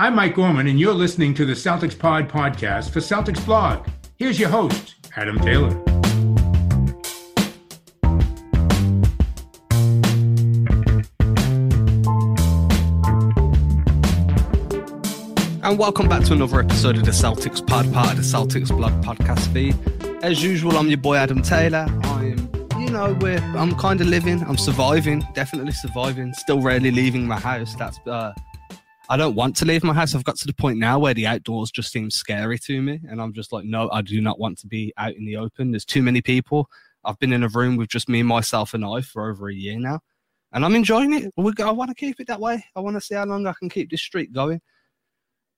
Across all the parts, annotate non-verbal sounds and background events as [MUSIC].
I'm Mike Gorman, and you're listening to the Celtics Pod podcast for Celtics Blog. Here's your host, Adam Taylor. And welcome back to another episode of the Celtics Pod, part of the Celtics Blog podcast feed. As usual, I'm your boy Adam Taylor. I'm, you know, we're, I'm kind of living, I'm surviving, definitely surviving. Still rarely leaving my house. That's uh, I don't want to leave my house. I've got to the point now where the outdoors just seems scary to me. And I'm just like, no, I do not want to be out in the open. There's too many people. I've been in a room with just me, myself, and I for over a year now. And I'm enjoying it. I want to keep it that way. I want to see how long I can keep this streak going.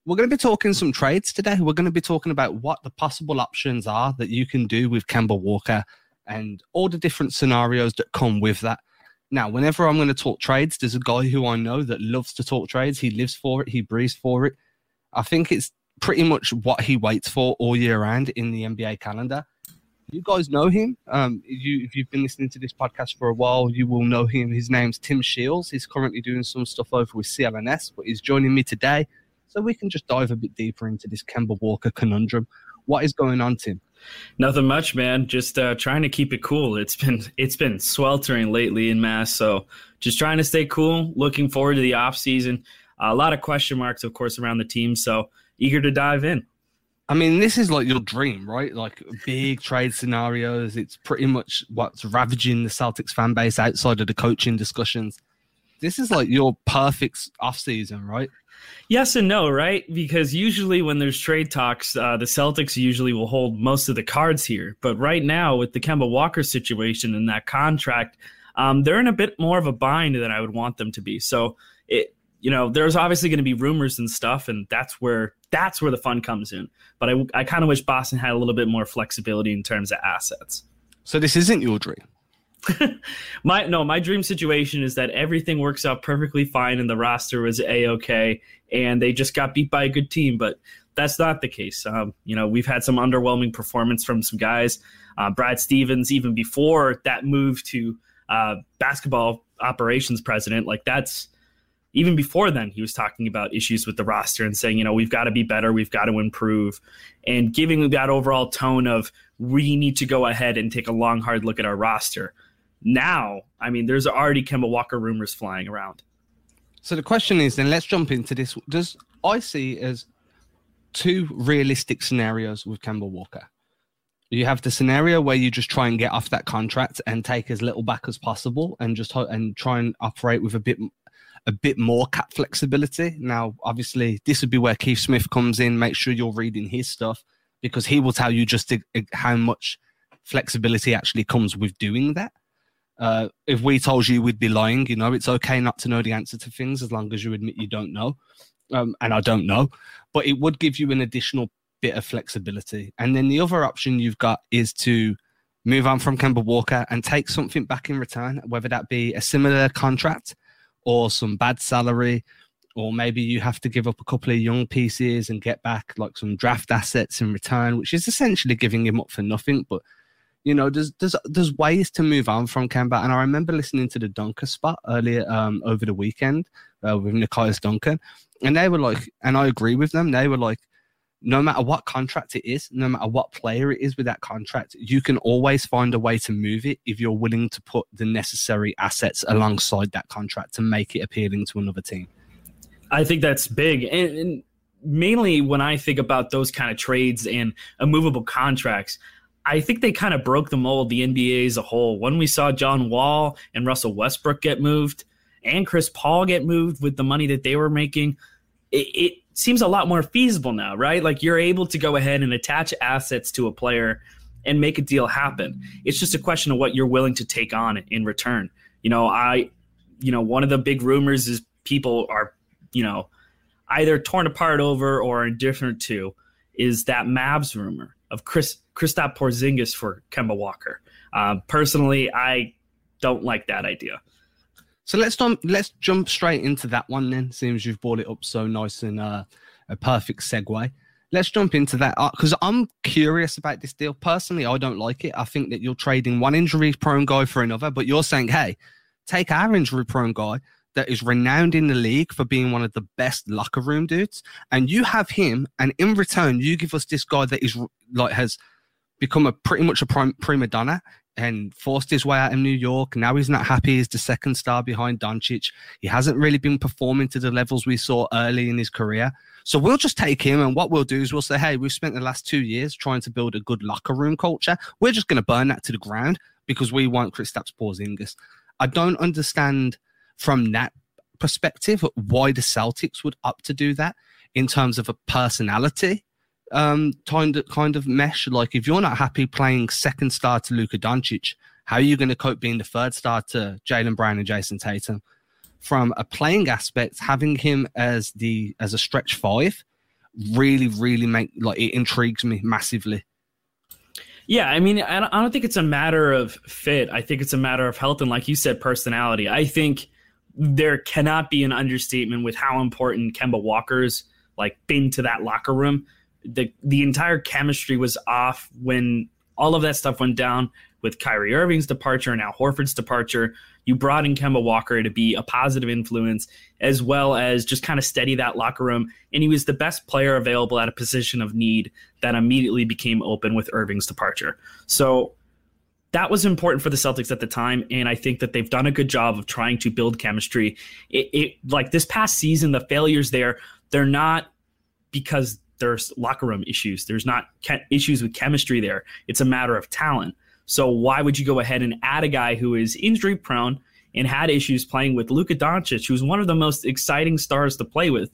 We're going to be talking some trades today. We're going to be talking about what the possible options are that you can do with Kemba Walker and all the different scenarios that come with that. Now, whenever I'm going to talk trades, there's a guy who I know that loves to talk trades. He lives for it, he breathes for it. I think it's pretty much what he waits for all year round in the NBA calendar. You guys know him. Um, you, if you've been listening to this podcast for a while, you will know him. His name's Tim Shields. He's currently doing some stuff over with CLNS, but he's joining me today so we can just dive a bit deeper into this Kemba Walker conundrum. What is going on, Tim? Nothing much, man. Just uh, trying to keep it cool. It's been it's been sweltering lately in Mass, so just trying to stay cool. Looking forward to the off season. Uh, a lot of question marks, of course, around the team. So eager to dive in. I mean, this is like your dream, right? Like big trade scenarios. It's pretty much what's ravaging the Celtics fan base outside of the coaching discussions. This is like your perfect off season, right? Yes and no, right? Because usually when there's trade talks, uh, the Celtics usually will hold most of the cards here. But right now, with the Kemba Walker situation and that contract, um, they're in a bit more of a bind than I would want them to be. So it, you know, there's obviously going to be rumors and stuff, and that's where that's where the fun comes in. But I, I kind of wish Boston had a little bit more flexibility in terms of assets. So this isn't your dream. [LAUGHS] my no, my dream situation is that everything works out perfectly fine and the roster was a okay, and they just got beat by a good team. But that's not the case. Um, you know, we've had some underwhelming performance from some guys. Uh, Brad Stevens, even before that move to uh, basketball operations president, like that's even before then, he was talking about issues with the roster and saying, you know, we've got to be better, we've got to improve, and giving that overall tone of we need to go ahead and take a long, hard look at our roster. Now, I mean, there's already Kemba Walker rumors flying around. So the question is then let's jump into this. Does I see as two realistic scenarios with Kemba Walker? You have the scenario where you just try and get off that contract and take as little back as possible, and just and try and operate with a bit a bit more cap flexibility. Now, obviously, this would be where Keith Smith comes in. Make sure you're reading his stuff because he will tell you just how much flexibility actually comes with doing that. Uh, if we told you we'd be lying, you know, it's okay not to know the answer to things as long as you admit you don't know. Um, and I don't know, but it would give you an additional bit of flexibility. And then the other option you've got is to move on from Kemba Walker and take something back in return, whether that be a similar contract or some bad salary, or maybe you have to give up a couple of young pieces and get back like some draft assets in return, which is essentially giving him up for nothing. But you know, there's there's there's ways to move on from Kemba. And I remember listening to the Dunker spot earlier um, over the weekend uh, with Nekias Duncan, and they were like, and I agree with them. They were like, no matter what contract it is, no matter what player it is with that contract, you can always find a way to move it if you're willing to put the necessary assets alongside that contract to make it appealing to another team. I think that's big. And, and mainly when I think about those kind of trades and immovable contracts, I think they kind of broke the mold, the NBA as a whole. When we saw John Wall and Russell Westbrook get moved and Chris Paul get moved with the money that they were making, it, it seems a lot more feasible now, right? Like you're able to go ahead and attach assets to a player and make a deal happen. It's just a question of what you're willing to take on in return. You know, I, you know, one of the big rumors is people are, you know, either torn apart over or indifferent to is that Mavs rumor of Chris Kristaps Porzingis for Kemba Walker. Uh, personally, I don't like that idea. So let's let's jump straight into that one then. Seems you've brought it up so nice and uh, a perfect segue. Let's jump into that because uh, I'm curious about this deal. Personally, I don't like it. I think that you're trading one injury prone guy for another, but you're saying, hey, take our injury prone guy, that is renowned in the league for being one of the best locker room dudes, and you have him, and in return, you give us this guy that is like has become a pretty much a prima donna and forced his way out of New York. Now he's not happy. He's the second star behind Doncic. He hasn't really been performing to the levels we saw early in his career. So we'll just take him, and what we'll do is we'll say, hey, we've spent the last two years trying to build a good locker room culture. We're just going to burn that to the ground because we want Kristaps Porzingis. I don't understand from that perspective why the Celtics would up to do that in terms of a personality um, kind of kind of mesh. Like if you're not happy playing second star to Luka Doncic, how are you going to cope being the third star to Jaylen Brown and Jayson Tatum? From a playing aspect, having him as the as a stretch five really, really make like it intrigues me massively. Yeah, I mean, I don't think it's a matter of fit. I think it's a matter of health and, like you said, personality. I think there cannot be an understatement with how important Kemba Walker's like been to that locker room. The the entire chemistry was off when all of that stuff went down with Kyrie Irving's departure and now Horford's departure. You brought in Kemba Walker to be a positive influence as well as just kind of steady that locker room. And he was the best player available at a position of need that immediately became open with Irving's departure. So that was important for the Celtics at the time, and I think that they've done a good job of trying to build chemistry. It, it like this past season, the failures there, they're not because there's locker room issues. There's not ke- issues with chemistry there. It's a matter of talent. So why would you go ahead and add a guy who is injury prone and had issues playing with Luka Doncic, who's one of the most exciting stars to play with?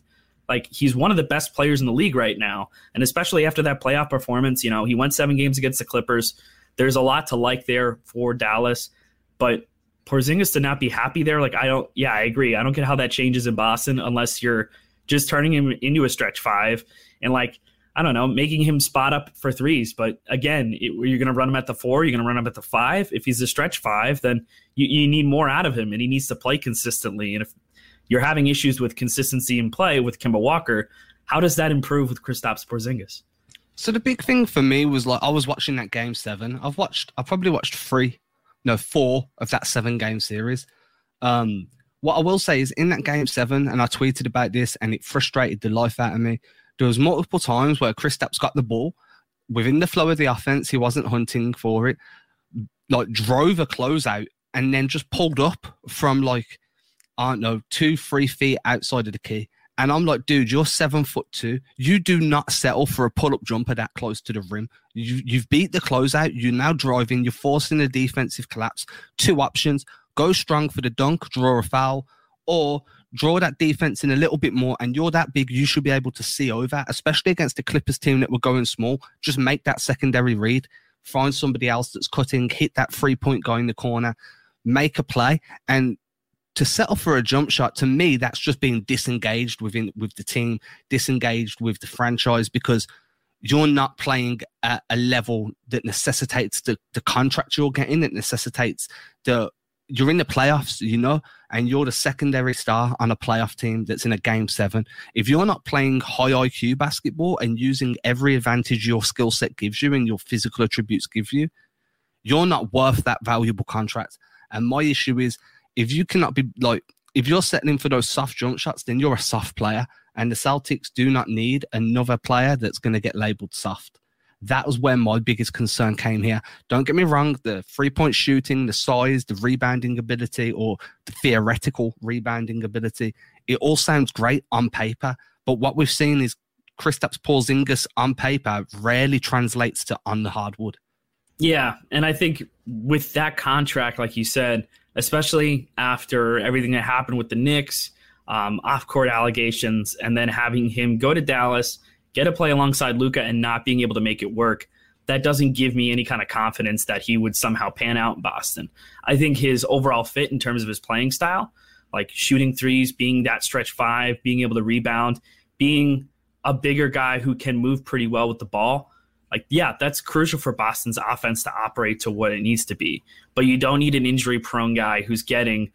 Like he's one of the best players in the league right now, and especially after that playoff performance, you know he went seven games against the Clippers there's a lot to like there for Dallas, but Porzingis to not be happy there, like I don't. Yeah, I agree. I don't get how that changes in Boston unless you're just turning him into a stretch five and like I don't know, making him spot up for threes. But again, it, you're going to run him at the four, you're going to run him at the five. If he's a stretch five, then you, you need more out of him, and he needs to play consistently. And if you're having issues with consistency in play with Kemba Walker, how does that improve with Kristaps Porzingis? So the big thing for me was like I was watching that game seven. I've watched I probably watched three, no, four of that seven game series. Um, what I will say is in that game seven, and I tweeted about this and it frustrated the life out of me. There was multiple times where Chris Kristaps got the ball within the flow of the offense, he wasn't hunting for it, like drove a closeout and then just pulled up from like I don't know, two, three feet outside of the key and I'm like, dude, you're seven foot two. You do not settle for a pull up jumper that close to the rim. You, you've beat the closeout. You're now driving. You're forcing a defensive collapse. Two options go strong for the dunk, draw a foul, or draw that defense in a little bit more. And you're that big, you should be able to see over, especially against the Clippers team that were going small. Just make that secondary read, find somebody else that's cutting, hit that three point guy in the corner, make a play. And to settle for a jump shot to me that's just being disengaged within with the team disengaged with the franchise because you're not playing at a level that necessitates the, the contract you're getting that necessitates the you're in the playoffs you know and you're the secondary star on a playoff team that's in a game seven. If you're not playing high iq basketball and using every advantage your skill set gives you and your physical attributes give you you're not worth that valuable contract. And my issue is if you cannot be like if you're settling for those soft jump shots, then you're a soft player. And the Celtics do not need another player that's going to get labeled soft. That was where my biggest concern came here. Don't get me wrong, the three point shooting, the size, the rebounding ability, or the theoretical rebounding ability, it all sounds great on paper. But what we've seen is Kristaps Porzingis on paper rarely translates to on the hardwood. Yeah, and I think with that contract, like you said, especially after everything that happened with the Knicks, um, off-court allegations, and then having him go to Dallas, get a play alongside Luka, and not being able to make it work. That doesn't give me any kind of confidence that he would somehow pan out in Boston. I think his overall fit in terms of his playing style, like shooting threes, being that stretch five, being able to rebound, being a bigger guy who can move pretty well with the ball, like yeah that's crucial for boston's offense to operate to what it needs to be. But you don't need an injury prone guy who's getting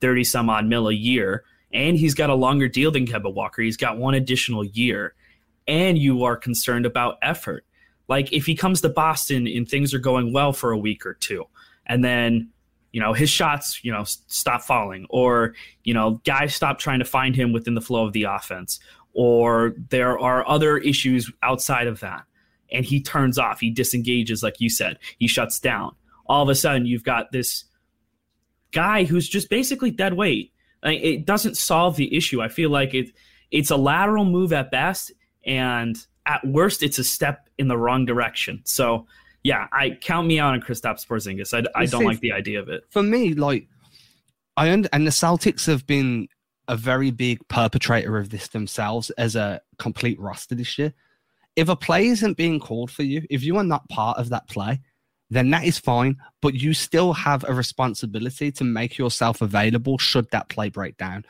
30 some odd mil a year and he's got a longer deal than kemba walker. He's got one additional year and you are concerned about effort. Like if he comes to boston and things are going well for a week or two and then you know his shots you know stop falling or you know guys stop trying to find him within the flow of the offense or there are other issues outside of that and he turns off. He disengages like you said. He shuts down. All of a sudden you've got this guy who's just basically dead weight. It doesn't solve the issue. I feel like it it's a lateral move at best and at worst it's a step in the wrong direction. So yeah, I count me out on Kristaps Porzingis. I, I don't like the idea of it. For me, like I und- and the Celtics have been a very big perpetrator of this themselves as a complete roster this year. If a play isn't being called for you, if you are not part of that play, then that is fine. But you still have a responsibility to make yourself available should that play break down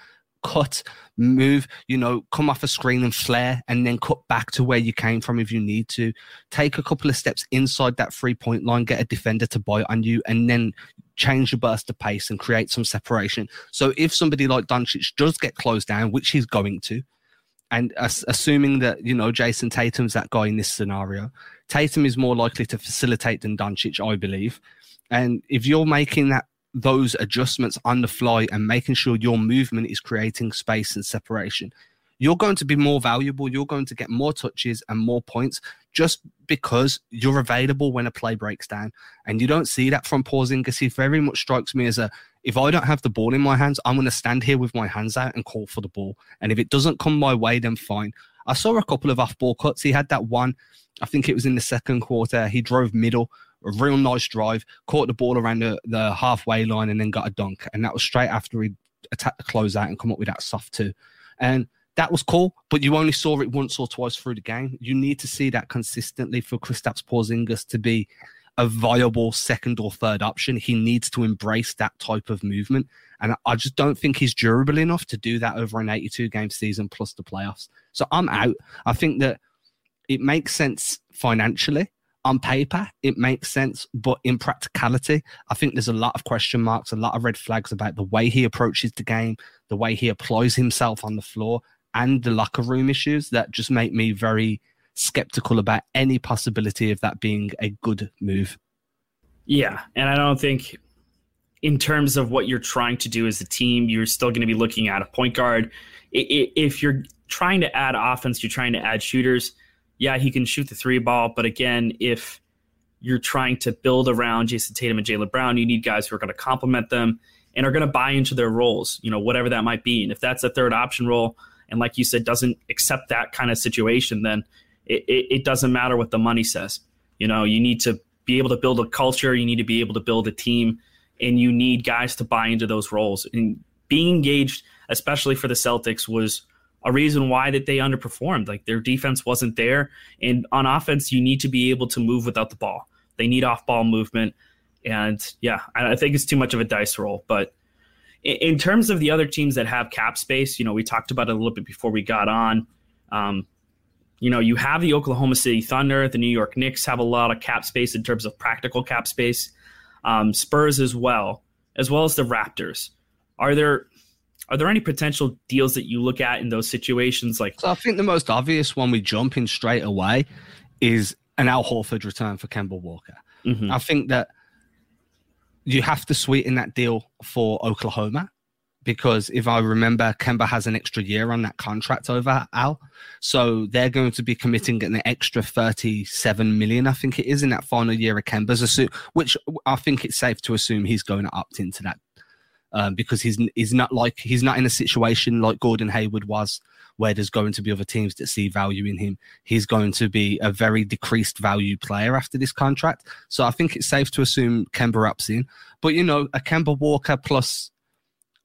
cut, move, you know, come off a screen and flare, and then cut back to where you came from if you need to. Take a couple of steps inside that three point line, get a defender to bite on you, and then change your burst of pace and create some separation. So if somebody like Doncic does get closed down, which he's going to, and assuming that you know Jayson Tatum's that guy in this scenario, Tatum is more likely to facilitate than Doncic, I believe. And if you're making that those adjustments on the fly and making sure your movement is creating space and separation, you're going to be more valuable. You're going to get more touches and more points just because you're available when a play breaks down. And you don't see that from Porzingis. He very much strikes me as a if I don't have the ball in my hands, I'm going to stand here with my hands out and call for the ball. And if it doesn't come my way, then fine. I saw a couple of off ball cuts. He had that one, I think it was in the second quarter. He drove middle a real nice drive, caught the ball around the, the halfway line, and then got a dunk. And that was straight after he attacked the closeout and come up with that soft two. And that was cool, but you only saw it once or twice through the game. You need to see that consistently for Kristaps Porzingis to be a viable second or third option. He needs to embrace that type of movement. And I just don't think he's durable enough to do that over an 82 game season plus the playoffs. So I'm out. I think that it makes sense financially on paper, it makes sense, but in practicality, I think there's a lot of question marks, a lot of red flags about the way he approaches the game, the way he applies himself on the floor, and the locker room issues that just make me very skeptical about any possibility of that being a good move. Yeah, and I don't think in terms of what you're trying to do as a team, you're still going to be looking at a point guard. If you're trying to add offense, you're trying to add shooters yeah, he can shoot the three ball, but again, if you're trying to build around Jayson Tatum and Jaylen Brown, you need guys who are going to complement them and are going to buy into their roles, you know, whatever that might be. And if that's a third option role, and like you said, doesn't accept that kind of situation, then it, it, it doesn't matter what the money says. You know, you need to be able to build a culture, you need to be able to build a team, and you need guys to buy into those roles. And being engaged, especially for the Celtics, was a reason why that they underperformed. Like their defense wasn't there, and on offense, you need to be able to move without the ball. They need off ball movement, and yeah, I think it's too much of a dice roll. But in terms of the other teams that have cap space, you know, we talked about it a little bit before we got on. Um, you know, you have the Oklahoma City Thunder, the New York Knicks have a lot of cap space in terms of practical cap space. Um, Spurs as well, as well as the Raptors. Are there are there any potential deals that you look at in those situations? Like, so I think the most obvious one we jump in straight away is an Al Horford return for Kemba Walker. Mm-hmm. I think that you have to sweeten that deal for Oklahoma because if I remember, Kemba has an extra year on that contract over Al. So they're going to be committing an extra 37 million, I think it is, in that final year of Kemba's, suit, which I think it's safe to assume he's going to opt into that um, because he's he's not like he's not in a situation like Gordon Hayward was, where there's going to be other teams that see value in him. He's going to be a very decreased value player after this contract. So I think it's safe to assume Kemba ups in. But you know, a Kemba Walker plus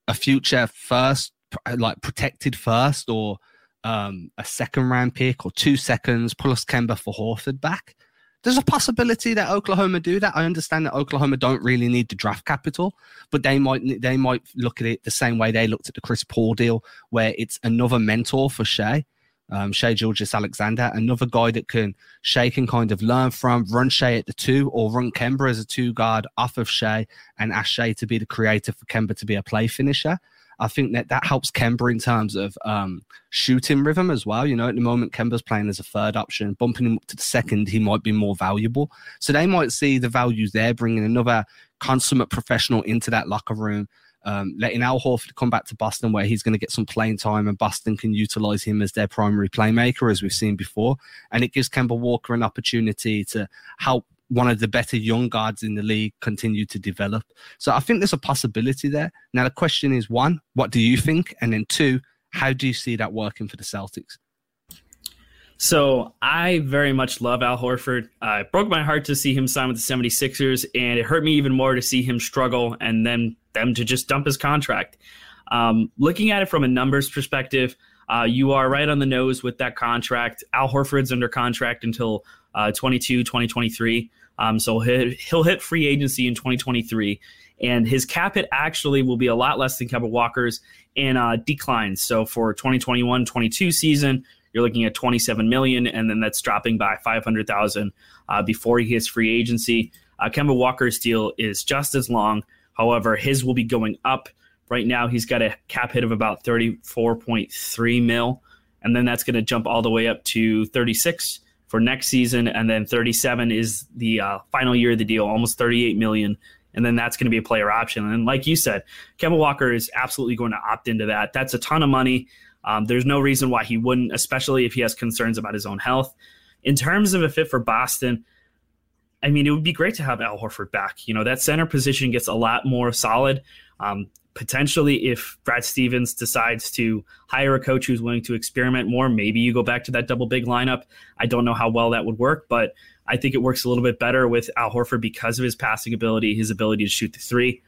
a future first, like protected first, or um, a second round pick or two seconds plus Kemba for Horford back there's a possibility that Oklahoma do that. I understand that Oklahoma don't really need the draft capital, but they might they might look at it the same way they looked at the Chris Paul deal, where it's another mentor for Shai, um, Shai Gilgeous-Alexander, another guy that can Shai can kind of learn from, run Shai at the two, or run Kemba as a two guard off of Shai, and ask Shai to be the creator for Kemba to be a play finisher. I think that that helps Kemba in terms of um, shooting rhythm as well. You know, at the moment, Kemba's playing as a third option, bumping him up to the second, he might be more valuable. So they might see the values there, bringing another consummate professional into that locker room. Um, letting Al Horford come back to Boston where he's going to get some playing time and Boston can utilize him as their primary playmaker, as we've seen before. And it gives Kemba Walker an opportunity to help one of the better young guards in the league continue to develop. So I think there's a possibility there. Now the question is one, what do you think? And then two, how do you see that working for the Celtics? So I very much love Al Horford. Uh, it broke my heart to see him sign with the 76ers, and it hurt me even more to see him struggle and then them to just dump his contract. Um, looking at it from a numbers perspective, uh, you are right on the nose with that contract. Al Horford's under contract until uh, 22, 2023. Um, so he'll, he'll hit free agency in 2023, and his cap hit actually will be a lot less than Kemba Walker's and uh, declines. So for 2021-22 season, you're looking at 27 million, and then that's dropping by 500,000 uh, before he hits free agency. Uh, Kemba Walker's deal is just as long. However, his will be going up. Right now, he's got a cap hit of about 34.3 mil, and then that's going to jump all the way up to 36 for next season, and then 37 is the uh, final year of the deal, almost 38 million, and then that's going to be a player option. And like you said, Kemba Walker is absolutely going to opt into that. That's a ton of money. Um, there's no reason why he wouldn't, especially if he has concerns about his own health. In terms of a fit for Boston, I mean, it would be great to have Al Horford back. You know, that center position gets a lot more solid. Um, potentially if Brad Stevens decides to hire a coach who's willing to experiment more, maybe you go back to that double big lineup. I don't know how well that would work, but I think it works a little bit better with Al Horford because of his passing ability, his ability to shoot the three.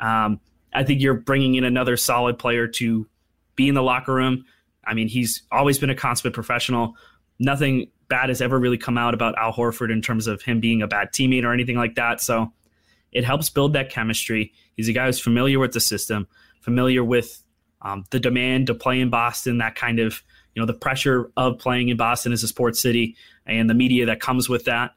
Um, I think you're bringing in another solid player to be in the locker room. I mean, he's always been a consummate professional. Nothing bad has ever really come out about Al Horford in terms of him being a bad teammate or anything like that. So it helps build that chemistry. He's a guy who's familiar with the system, familiar with um, the demand to play in Boston, that kind of, you know, the pressure of playing in Boston as a sports city and the media that comes with that.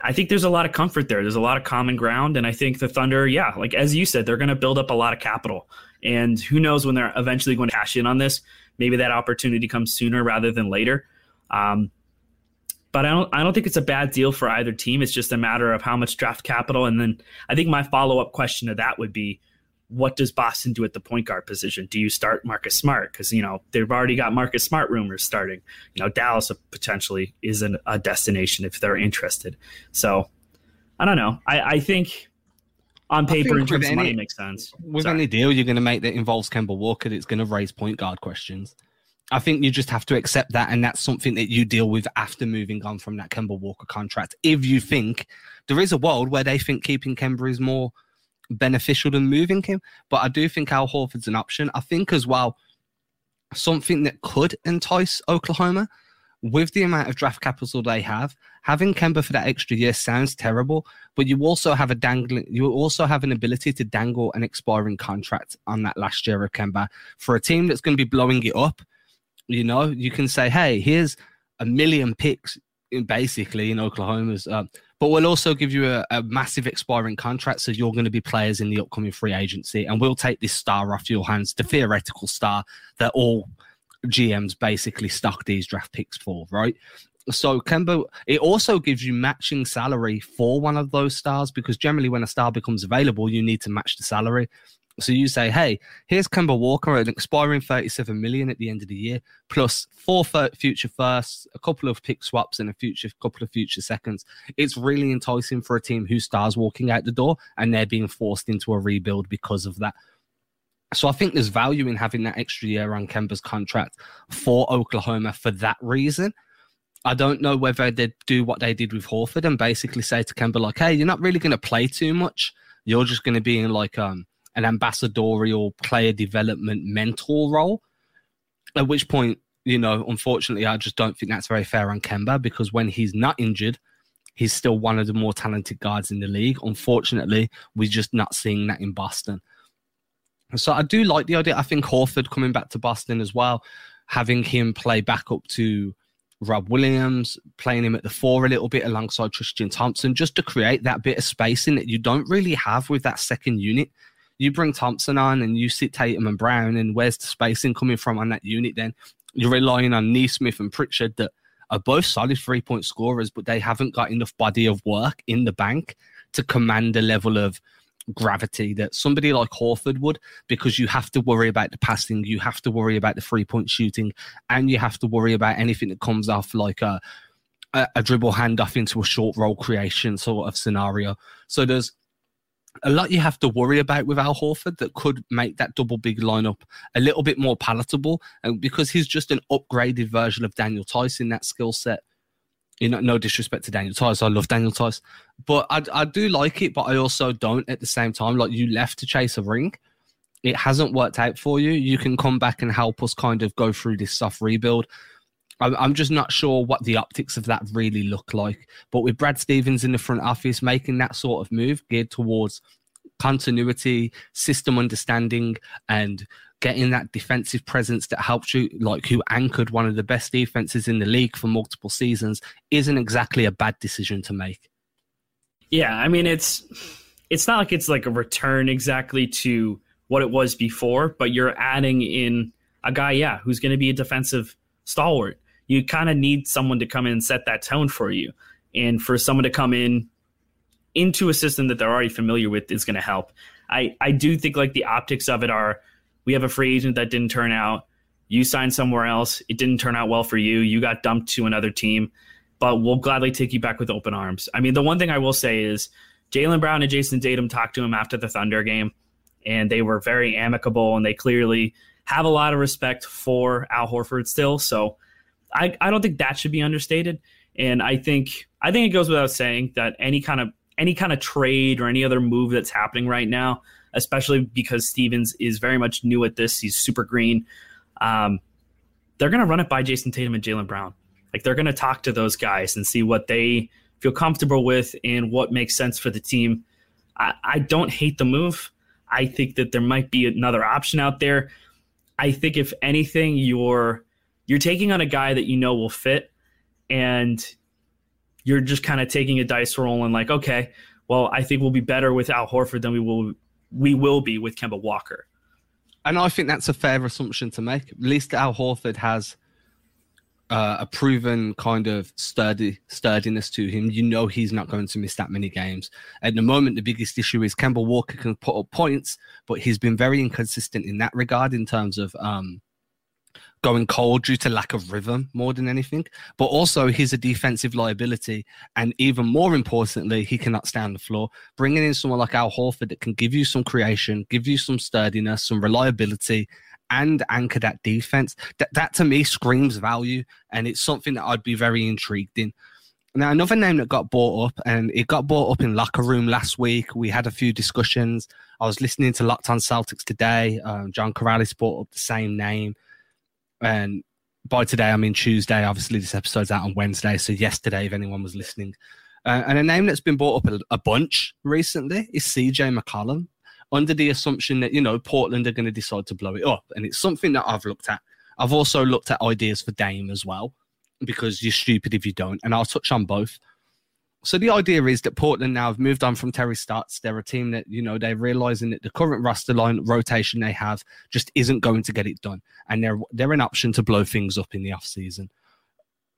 I think there's a lot of comfort there. There's a lot of common ground. And I think the Thunder, yeah, like as you said, they're going to build up a lot of capital. And who knows when they're eventually going to cash in on this? Maybe that opportunity comes sooner rather than later. Um, but I don't I don't think it's a bad deal for either team. It's just a matter of how much draft capital. And then I think my follow up question to that would be, what does Boston do at the point guard position? Do you start Marcus Smart? Because you know they've already got Marcus Smart rumors starting. You know Dallas potentially is an, a destination if they're interested. So I don't know. I, I think on paper in terms of money makes sense. With Sorry. any deal you're going to make that involves Kemba Walker, it's going to raise point guard questions. I think you just have to accept that, and that's something that you deal with after moving on from that Kemba Walker contract. If you think there is a world where they think keeping Kemba is more beneficial than moving him, but I do think Al Horford's an option. I think as well something that could entice Oklahoma with the amount of draft capital they have. Having Kemba for that extra year sounds terrible, but you also have a dangling. You also have an ability to dangle an expiring contract on that last year of Kemba for a team that's going to be blowing it up you know, you can say, hey, here's a million picks in basically in Oklahoma's, uh, but we'll also give you a, a, massive expiring contract. So you're going to be players in the upcoming free agency, and we'll take this star off your hands, the theoretical star that all GMs basically stock these draft picks for, right? So Kemba, it also gives you matching salary for one of those stars because generally when a star becomes available, you need to match the salary. So you say, hey, here's Kemba Walker, an expiring 37 million at the end of the year, plus four future firsts, a couple of pick swaps, and a future couple of future seconds. It's really enticing for a team who stars walking out the door and they're being forced into a rebuild because of that. So I think there's value in having that extra year on Kemba's contract for Oklahoma for that reason. I don't know whether they'd do what they did with Horford and basically say to Kemba, like, hey, you're not really going to play too much. You're just going to be in like um an ambassadorial player development mentor role. At which point, you know, unfortunately, I just don't think that's very fair on Kemba because when he's not injured, he's still one of the more talented guards in the league. Unfortunately, we're just not seeing that in Boston. So I do like the idea. I think Horford coming back to Boston as well, having him play back up to Rob Williams, playing him at the four a little bit alongside Tristan Thompson, just to create that bit of spacing that you don't really have with that second unit You bring Thompson on and you sit Tatum and Brown, and where's the spacing coming from on that unit? Then you're relying on Nesmith and Pritchard that are both solid three point scorers, but they haven't got enough body of work in the bank to command a level of gravity that somebody like Horford would, because you have to worry about the passing, you have to worry about the three point shooting, and you have to worry about anything that comes off like a, a, a dribble handoff into a short roll creation sort of scenario. So there's a lot you have to worry about with Al Horford that could make that double big lineup a little bit more palatable. And because he's just an upgraded version of Daniel in that skill set. You know, no disrespect to Daniel Theis. I love Daniel Theis. But I, I do like it, but I also don't at the same time. Like you left to chase a ring. It hasn't worked out for you. You can come back and help us kind of go through this soft rebuild. I'm just not sure what the optics of that really look like. But with Brad Stevens in the front office making that sort of move geared towards continuity, system understanding, and getting that defensive presence that helps you, like who anchored one of the best defenses in the league for multiple seasons, isn't exactly a bad decision to make. Yeah, I mean it's it's not like it's like a return exactly to what it was before, but you're adding in a guy, yeah, who's going to be a defensive stalwart you kind of need someone to come in and set that tone for you. And for someone to come in into a system that they're already familiar with is going to help. I, I do think like the optics of it are we have a free agent that didn't turn out. You signed somewhere else. It didn't turn out well for you. You got dumped to another team, but we'll gladly take you back with open arms. I mean, the one thing I will say is Jaylen Brown and Jayson Tatum talked to him after the Thunder game, and they were very amicable and they clearly have a lot of respect for Al Horford still. So I, I don't think that should be understated. And I think I think it goes without saying that any kind of any kind of trade or any other move that's happening right now, especially because Stevens is very much new at this, he's super green. Um, they're going to run it by Jayson Tatum and Jaylen Brown. Like they're going to talk to those guys and see what they feel comfortable with and what makes sense for the team. I, I don't hate the move. I think that there might be another option out there. I think if anything, you're you're taking on a guy that you know will fit and you're just kind of taking a dice roll and like, okay, well, I think we'll be better with Al Horford than we will we will be with Kemba Walker. And I think that's a fair assumption to make. At least Al Horford has uh, a proven kind of sturdy sturdiness to him. You know he's not going to miss that many games. At the moment, the biggest issue is Kemba Walker can put up points, but he's been very inconsistent in that regard in terms of um, going cold due to lack of rhythm more than anything. But also, he's a defensive liability. And even more importantly, he cannot stay on the floor. Bringing in someone like Al Horford that can give you some creation, give you some sturdiness, some reliability, and anchor that defense, that, that to me screams value. And it's something that I'd be very intrigued in. Now, another name that got brought up, and it got brought up in locker room last week. We had a few discussions. I was listening to Locked on Celtics today. Um, John Karalis brought up the same name. And by today, I mean Tuesday. Obviously, this episode's out on Wednesday. So, yesterday, if anyone was listening. Uh, and a name that's been brought up a, a bunch recently is CJ McCollum, under the assumption that, you know, Portland are going to decide to blow it up. And it's something that I've looked at. I've also looked at ideas for Dame as well, because you're stupid if you don't. And I'll touch on both. So the idea is that Portland now have moved on from Terry Stotts. They're a team that, you know, they're realizing that the current roster line rotation they have just isn't going to get it done. And they're they're an option to blow things up in the offseason.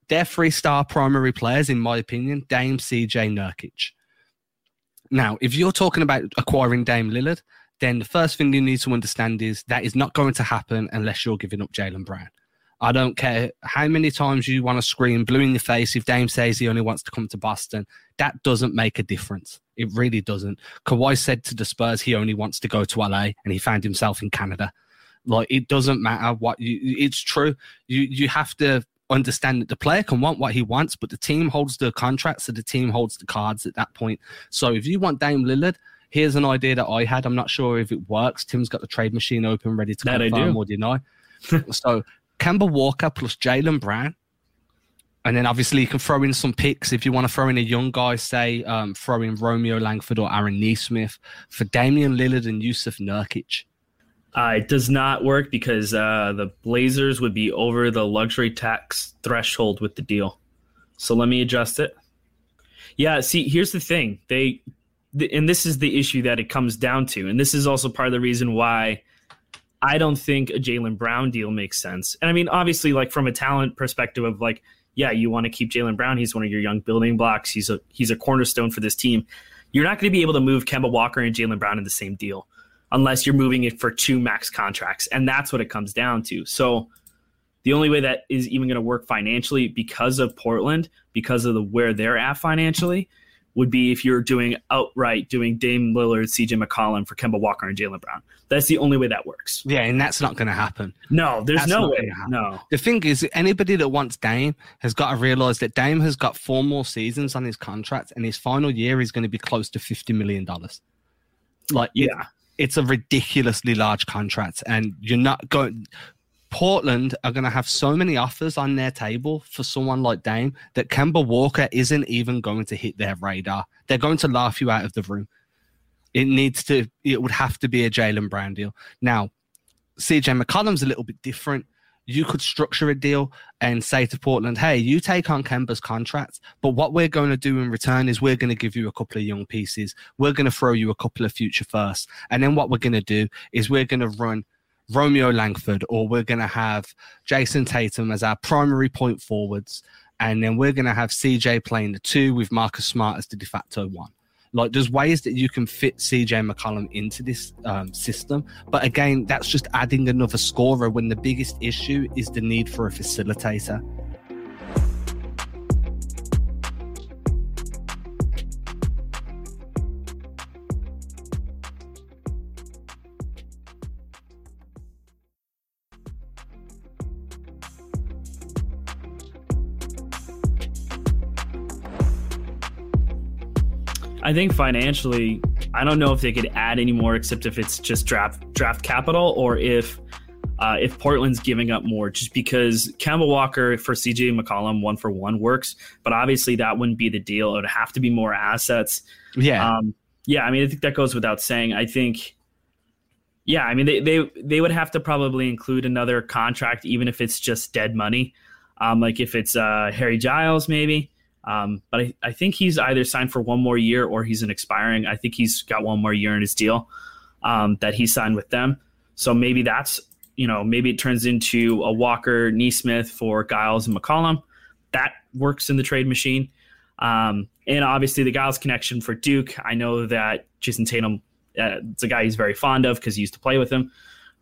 They're three star primary players, in my opinion, Dame, CJ, Nurkic. Now, if you're talking about acquiring Dame Lillard, then the first thing you need to understand is that is not going to happen unless you're giving up Jaylen Brown. I don't care how many times you want to scream blue in your face if Dame says he only wants to come to Boston. That doesn't make a difference. It really doesn't. Kawhi said to the Spurs he only wants to go to LA and he found himself in Canada. Like it doesn't matter what you it's true. You you have to understand that the player can want what he wants, but the team holds the contract, so the team holds the cards at that point. So if you want Dame Lillard, here's an idea that I had. I'm not sure if it works. Tim's got the trade machine open, ready to that confirm or deny. [LAUGHS] so Kemba Walker plus Jaylen Brown. And then obviously you can throw in some picks if you want to throw in a young guy, say um, throw in Romeo Langford or Aaron Nesmith for Damian Lillard and Jusuf Nurkic. Uh, it does not work because uh, the Blazers would be over the luxury tax threshold with the deal. So let me adjust it. Yeah, see, here's the thing. They th- and this is the issue that it comes down to, and this is also part of the reason why I don't think a Jaylen Brown deal makes sense. And I mean, obviously, like from a talent perspective of like, yeah, you want to keep Jaylen Brown. He's one of your young building blocks. He's a he's a cornerstone for this team. You're not going to be able to move Kemba Walker and Jaylen Brown in the same deal unless you're moving it for two max contracts, and that's what it comes down to. So the only way that is even going to work financially because of Portland, because of the where they're at financially, would be if you're doing outright doing Dame Lillard, CJ McCollum for Kemba Walker and Jaylen Brown. That's the only way that works. Yeah, and that's not going to happen. No, there's that's no way. No. The thing is, anybody that wants Dame has got to realize that Dame has got four more seasons on his contract, and his final year is going to be close to fifty million dollars. Like, yeah. It, it's a ridiculously large contract, and you're not going. Portland are going to have so many offers on their table for someone like Dame that Kemba Walker isn't even going to hit their radar. They're going to laugh you out of the room. It needs to, it would have to be a Jaylen Brown deal. Now, CJ McCollum's a little bit different. You could structure a deal and say to Portland, hey, you take on Kemba's contract, but what we're going to do in return is we're going to give you a couple of young pieces. We're going to throw you a couple of future firsts. And then what we're going to do is we're going to run Romeo Langford, or we're going to have Jayson Tatum as our primary point forwards. And then we're going to have CJ playing the two with Marcus Smart as the de facto one. Like, there's ways that you can fit CJ McCollum into this um, system. But again, that's just adding another scorer when the biggest issue is the need for a facilitator. I think financially, I don't know if they could add any more, except if it's just draft draft capital, or if uh, if Portland's giving up more, just because Kemba Walker for CJ McCollum one for one works, but obviously that wouldn't be the deal. It would have to be more assets. Yeah, um, yeah. I mean, I think that goes without saying. I think, yeah. I mean, they they they would have to probably include another contract, even if it's just dead money. Um, like if it's uh, Harry Giles, maybe. Um, but I, I think he's either signed for one more year or he's an expiring. I think he's got one more year in his deal um, that he signed with them. So maybe that's, you know, maybe it turns into a Walker Nesmith for Giles and McCollum. That works in the trade machine. Um, and obviously the Giles connection for Duke. I know that Jayson Tatum, uh, it's a guy he's very fond of because he used to play with him.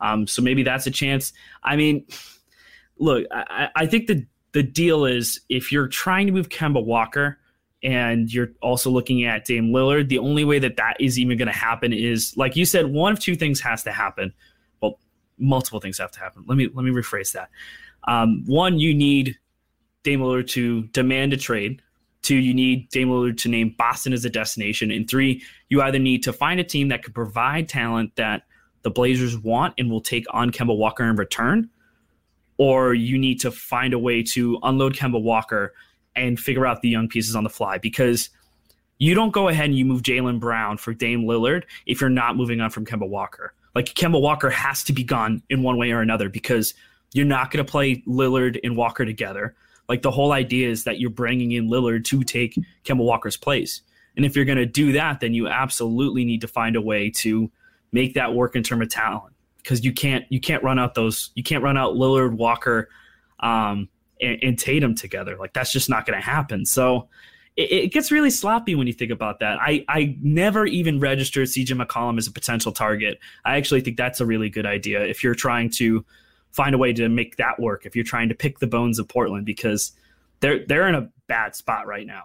Um, so maybe that's a chance. I mean, look, I, I think the the deal is if you're trying to move Kemba Walker and you're also looking at Dame Lillard, the only way that that is even going to happen is, like you said, one of two things has to happen. Well, multiple things have to happen. Let me let me rephrase that. Um, one, you need Dame Lillard to demand a trade. Two, you need Dame Lillard to name Boston as a destination. And three, you either need to find a team that could provide talent that the Blazers want and will take on Kemba Walker in return, or you need to find a way to unload Kemba Walker and figure out the young pieces on the fly because you don't go ahead and you move Jaylen Brown for Dame Lillard if you're not moving on from Kemba Walker. Like Kemba Walker has to be gone in one way or another because you're not going to play Lillard and Walker together. Like the whole idea is that you're bringing in Lillard to take Kemba Walker's place. And if you're going to do that, then you absolutely need to find a way to make that work in terms of talent because you can't you can't run out those you can't run out Lillard, Walker, um, and, and Tatum together. Like that's just not going to happen. So it, it, gets really sloppy when you think about that. I I never even registered CJ McCollum as a potential target. I actually think that's a really good idea if you're trying to find a way to make that work. If you're trying to pick the bones of Portland because they're they're in a bad spot right now.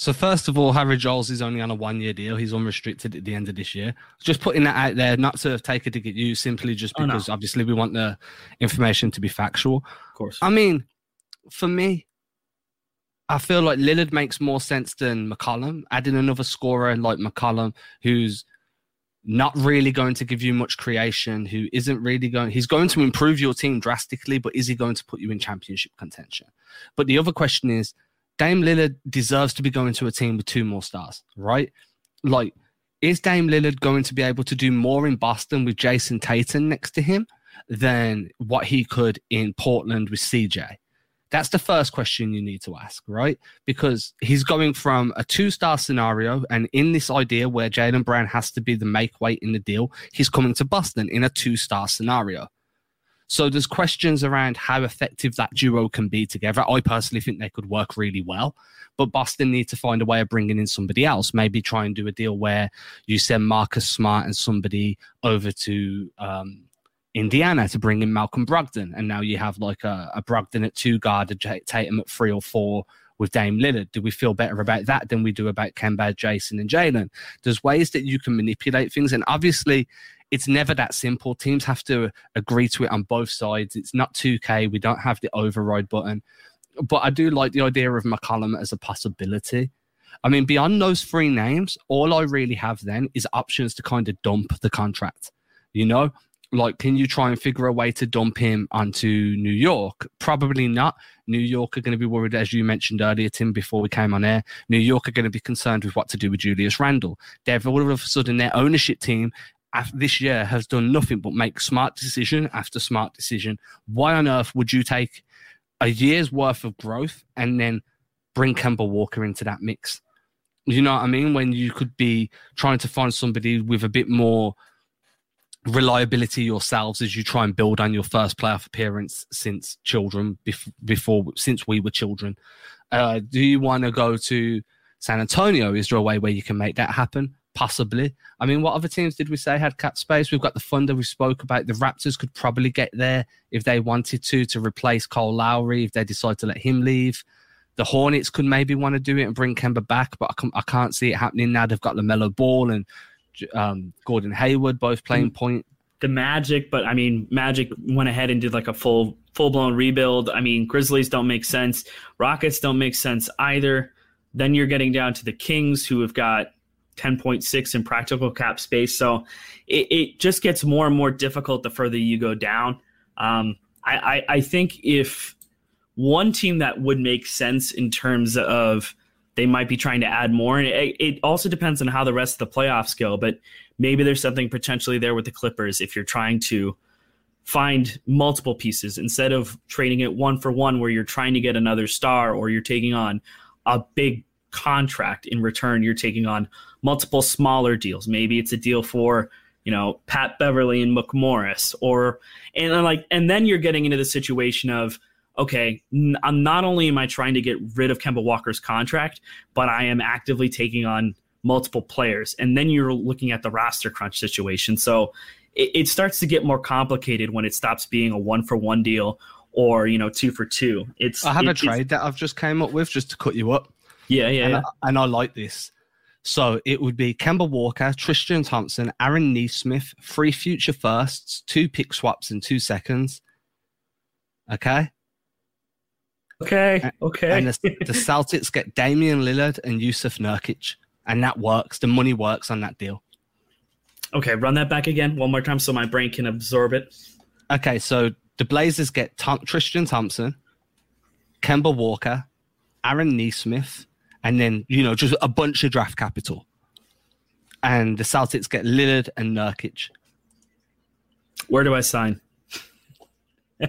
So first of all, Harry Giles is only on a one-year deal. He's unrestricted at the end of this year. Just putting that out there, not to take a dig at you, simply just because oh, no. obviously we want the information to be factual. Of course. I mean, for me, I feel like Lillard makes more sense than McCollum. Adding another scorer like McCollum, who's not really going to give you much creation, who isn't really going, he's going to improve your team drastically, but is he going to put you in championship contention? But the other question is Dame Lillard deserves to be going to a team with two more stars, right? Like, is Dame Lillard going to be able to do more in Boston with Jayson Tatum next to him than what he could in Portland with CJ? That's the first question you need to ask, right? Because he's going from a two star scenario, and in this idea where Jaylen Brown has to be the make weight in the deal, he's coming to Boston in a two star scenario. So there's questions around how effective that duo can be together. I personally think they could work really well, but Boston need to find a way of bringing in somebody else. Maybe try and do a deal where you send Marcus Smart and somebody over to um, Indiana to bring in Malcolm Brogdon, and now you have like a, a Brogdon at two guard, a Tatum at three or four with Dame Lillard. Do we feel better about that than we do about Kemba, Jayson, and Jaylen? There's ways that you can manipulate things, and obviously, it's never that simple. Teams have to agree to it on both sides. It's not 2K. We don't have the override button, but I do like the idea of McCollum as a possibility. I mean, beyond those three names, all I really have then is options to kind of dump the contract. You know, like can you try and figure a way to dump him onto New York? Probably not. New York are going to be worried, as you mentioned earlier, Tim, before we came on air. New York are going to be concerned with what to do with Julius Randle. They've all of a sudden their ownership team this year has done nothing but make smart decision after smart decision. Why on earth would you take a year's worth of growth and then bring Kemba Walker into that mix? You know what I mean? When you could be trying to find somebody with a bit more reliability yourselves as you try and build on your first playoff appearance since children bef- before since we were children uh, do you want to go to san antonio is there a way where you can make that happen possibly i mean what other teams did we say had cap space we've got the thunder we spoke about the raptors could probably get there if they wanted to to replace Kyle Lowry if they decide to let him leave the Hornets could maybe want to do it and bring Kemba back, but I, I can't see it happening now. They've got LaMelo Ball and um, Gordon Hayward both playing mm. point. The Magic, but I mean, Magic went ahead and did like a full full blown rebuild. I mean, Grizzlies don't make sense. Rockets don't make sense either. Then you're getting down to the Kings, who have got 10.6 in practical cap space. So it, it just gets more and more difficult the further you go down. Um, I, I, I think if one team that would make sense in terms of they might be trying to add more. And it, it, also depends on how the rest of the playoffs go. But maybe there's something potentially there with the Clippers if you're trying to find multiple pieces instead of trading it one for one, where you're trying to get another star or you're taking on a big contract in return. You're taking on multiple smaller deals. Maybe it's a deal for you know Pat Beverley and McMorris, or and like and then you're getting into the situation of okay, I'm not only am I trying to get rid of Kemba Walker's contract, but I am actively taking on multiple players. And then you're looking at the roster crunch situation. So it, it starts to get more complicated when it stops being a one for one deal or, you know, two for two. It's I have it, a trade that I've just came up with just to cut you up. Yeah, yeah. And, yeah. I, and I like this. So it would be Kemba Walker, Tristan Thompson, Aaron Nesmith, three future firsts, two pick swaps, and two seconds. Okay. Okay. Okay. And the, the [LAUGHS] Celtics get Damian Lillard and Jusuf Nurkic, and that works. The money works on that deal. Okay, run that back again one more time so my brain can absorb it. Okay, so the Blazers get Tom, Tristan Thompson, Kemba Walker, Aaron Nesmith, and then you know just a bunch of draft capital. And the Celtics get Lillard and Nurkic. Where do I sign? I,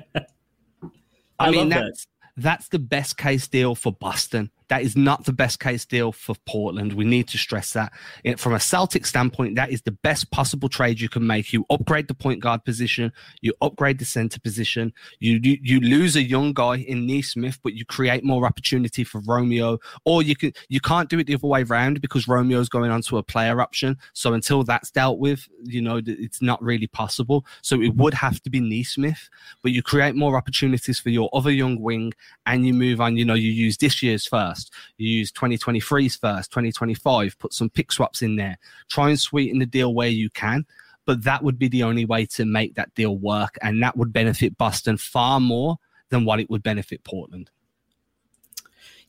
I mean, that's that's the best case deal for Boston. That is not the best case deal for Portland. We need to stress that. From a Celtic standpoint, that is the best possible trade you can make. You upgrade the point guard position, you upgrade the center position, you you, you lose a young guy in Nesmith, but you create more opportunity for Romeo. Or you can you can't do it the other way around because Romeo's going on to a player option. So until that's dealt with, you know, it's not really possible. So it would have to be Nesmith, but you create more opportunities for your other young wing and you move on. You know, you use this year's first first. You use 2023's first, 2025, put some pick swaps in there. Try and sweeten the deal where you can. But that would be the only way to make that deal work. And that would benefit Boston far more than what it would benefit Portland.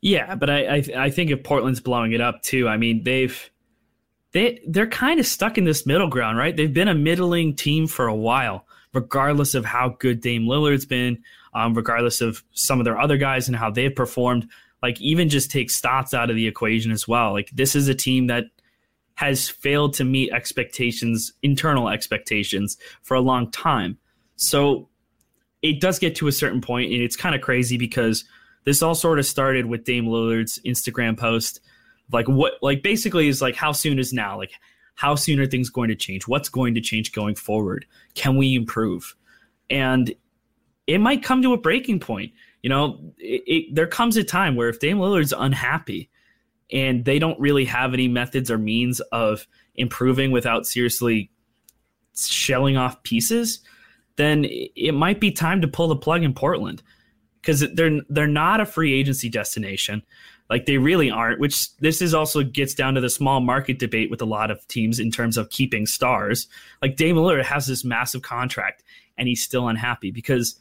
Yeah, but I, I, I think if Portland's blowing it up too, I mean they've they they're kind of stuck in this middle ground, right? They've been a middling team for a while, regardless of how good Dame Lillard's been, um, regardless of some of their other guys and how they've performed like even just take Stotts out of the equation as well. Like this is a team that has failed to meet expectations, internal expectations for a long time. So it does get to a certain point, and it's kind of crazy because This all sort of started with Dame Lillard's Instagram post. Like what like basically is like how soon is now? Like how soon are things going to change? What's going to change going forward? Can we improve? And it might come to a breaking point. You know, it, it, there comes a time where if Dame Lillard's unhappy and they don't really have any methods or means of improving without seriously shelling off pieces, then it might be time to pull the plug in Portland because they're they're not a free agency destination. Like they really aren't, which this is also gets down to the small market debate with a lot of teams in terms of keeping stars. Like Dame Lillard has this massive contract and he's still unhappy because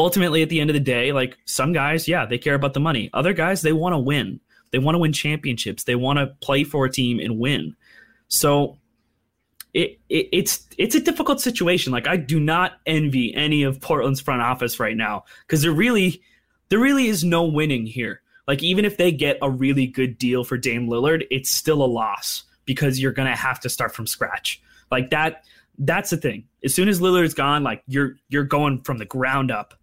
ultimately at the end of the day, like some guys, yeah, they care about the money. Other guys, they want to win. They want to win championships. They want to play for a team and win. So it, it, it's it's a difficult situation. Like I do not envy any of Portland's front office right now because there really there really is no winning here. Like even if they get a really good deal for Dame Lillard, it's still a loss because you're gonna have to start from scratch. Like that that's the thing. As soon as Lillard's gone, like you're you're going from the ground up.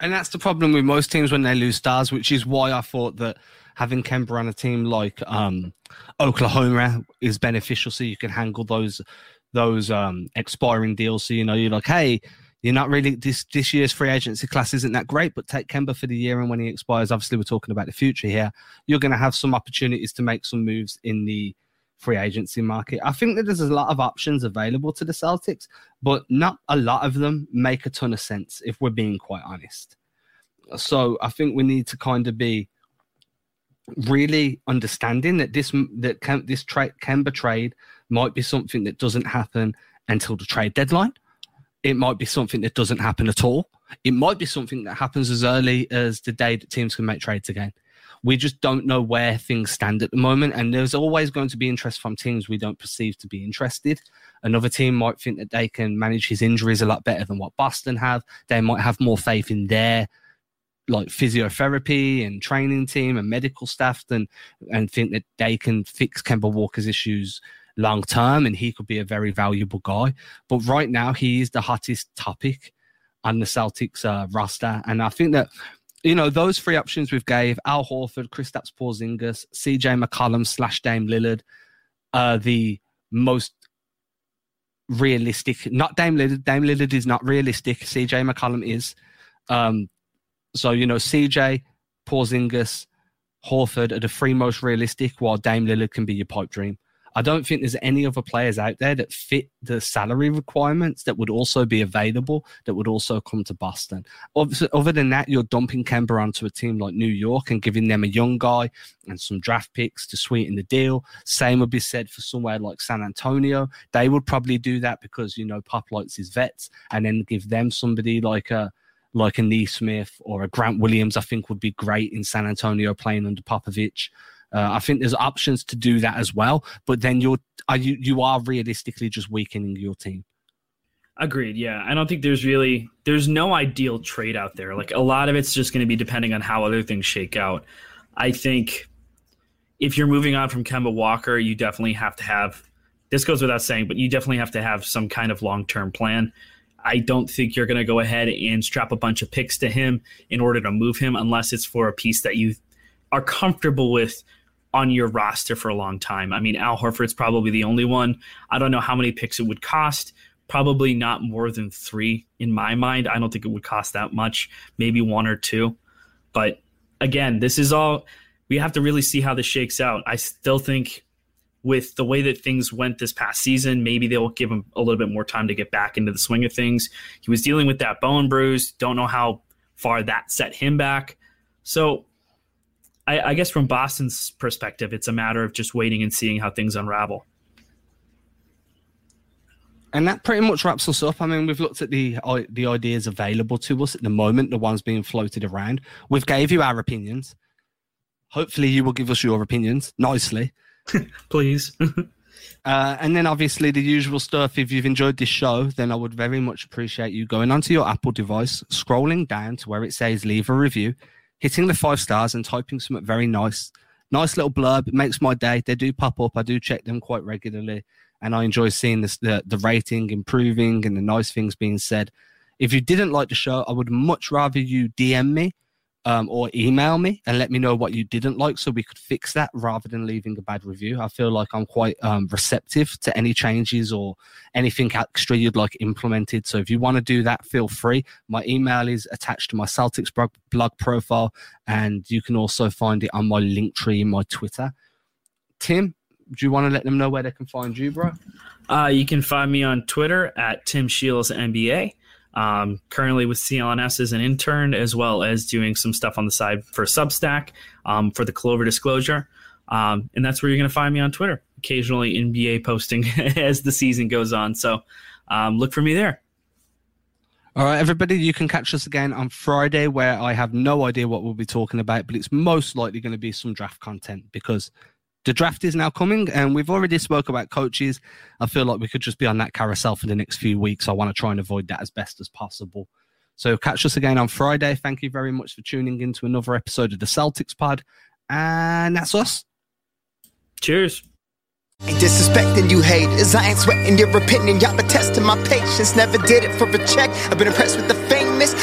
And that's the problem with most teams when they lose stars, which is why I thought that having Kemba on a team like um, Oklahoma is beneficial, so you can handle those those um, expiring deals. So you know you're like, hey, you're not really this this year's free agency class isn't that great, but take Kemba for the year, and when he expires, obviously we're talking about the future here. You're going to have some opportunities to make some moves in the free agency market. I think that there's a lot of options available to the Celtics, but not a lot of them make a ton of sense if we're being quite honest. So I think we need to kind of be really understanding that this that this trade Kemba trade might be something that doesn't happen until the trade deadline. It might be something that doesn't happen at all. It might be something that happens as early as the day that teams can make trades again. We just don't know where things stand at the moment, and there's always going to be interest from teams we don't perceive to be interested. Another team might think that they can manage his injuries a lot better than what Boston have. They might have more faith in their like physiotherapy and training team and medical staff and and think that they can fix Kemba Walker's issues long term and he could be a very valuable guy. But right now he is the hottest topic on the Celtics uh, roster, and I think that you know those three options we've gave Al Horford, Kristaps Porzingis, CJ McCollum slash Dame Lillard, are the most realistic. Not Dame Lillard. Dame Lillard is not realistic. CJ McCollum is. Um, so, you know, CJ, Porzingis, Horford are the three most realistic, while Dame Lillard can be your pipe dream. I don't think there's any other players out there that fit the salary requirements that would also be available that would also come to Boston. Other than that, you're dumping Kemba onto a team like New York and giving them a young guy and some draft picks to sweeten the deal. Same would be said for somewhere like San Antonio. They would probably do that because, you know, Pop likes his vets and then give them somebody like a like a Nesmith or a Grant Williams, I think would be great in San Antonio playing under Popovich. Uh, I think there's options to do that as well, but then you're are you you are realistically just weakening your team. Agreed. Yeah, I don't think there's really there's no ideal trade out there. Like a lot of it's just going to be depending on how other things shake out. I think if you're moving on from Kemba Walker, you definitely have to have this goes without saying, but you definitely have to have some kind of long term plan. I don't think you're going to go ahead and strap a bunch of picks to him in order to move him unless it's for a piece that you are comfortable with on your roster for a long time. I mean, Al Horford's probably the only one. I don't know how many picks it would cost. Probably not more than three in my mind. I don't think it would cost that much, maybe one or two. But again, this is all we have to really see how this shakes out. I still think with the way that things went this past season, maybe they'll give him a little bit more time to get back into the swing of things. He was dealing with that bone bruise. Don't know how far that set him back. So I, I guess from Boston's perspective, it's a matter of just waiting and seeing how things unravel. And that pretty much wraps us up. I mean, we've looked at the the ideas available to us at the moment, the ones being floated around. We've gave you our opinions. Hopefully, you will give us your opinions nicely. [LAUGHS] Please. [LAUGHS] uh, and then obviously the usual stuff. If you've enjoyed this show, then I would very much appreciate you going onto your Apple device, scrolling down to where it says leave a review, hitting the five stars and typing something very nice. Nice little blurb. It makes my day. They do pop up. I do check them quite regularly. And I enjoy seeing this, the, the rating improving and the nice things being said. If you didn't like the show, I would much rather you DM me um, or email me and let me know what you didn't like so we could fix that rather than leaving a bad review. I feel like I'm quite um, receptive to any changes or anything extra you'd like implemented. So if you want to do that, feel free. My email is attached to my Celtics blog profile, and you can also find it on my link tree in my Twitter. Tim, do you want to let them know where they can find you, bro? Uh, you can find me on Twitter at Tim Shields NBA. Um, currently with CLNS as an intern, as well as doing some stuff on the side for Substack um, for the Clover Disclosure. Um, and that's where you're going to find me on Twitter. Occasionally NBA posting [LAUGHS] as the season goes on. So um, look for me there. All right, everybody, you can catch us again on Friday, where I have no idea what we'll be talking about, but it's most likely going to be some draft content because the draft is now coming and we've already spoke about coaches i feel like we could just be on that carousel for the next few weeks i want to try and avoid that as best as possible so catch us again on friday thank you very much for tuning in to another episode of the celtics pod and that's us cheers Ain't disrespecting you haters. I ain't sweating your opinion. Y'all been testing my patience. Never did it for a check. I've been impressed with the famous.